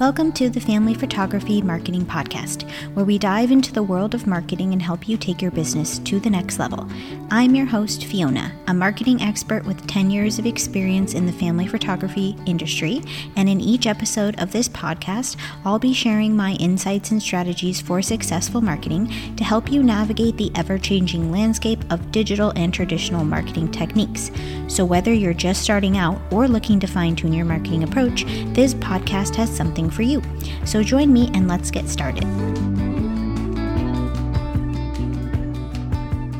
Welcome to the Family Photography Marketing Podcast, where we dive into the world of marketing and help you take your business to the next level. I'm your host, Fiona, a marketing expert with 10 years of experience in the family photography industry. And in each episode of this podcast, I'll be sharing my insights and strategies for successful marketing to help you navigate the ever changing landscape of digital and traditional marketing techniques. So, whether you're just starting out or looking to fine tune your marketing approach, this podcast has something for you. So join me and let's get started.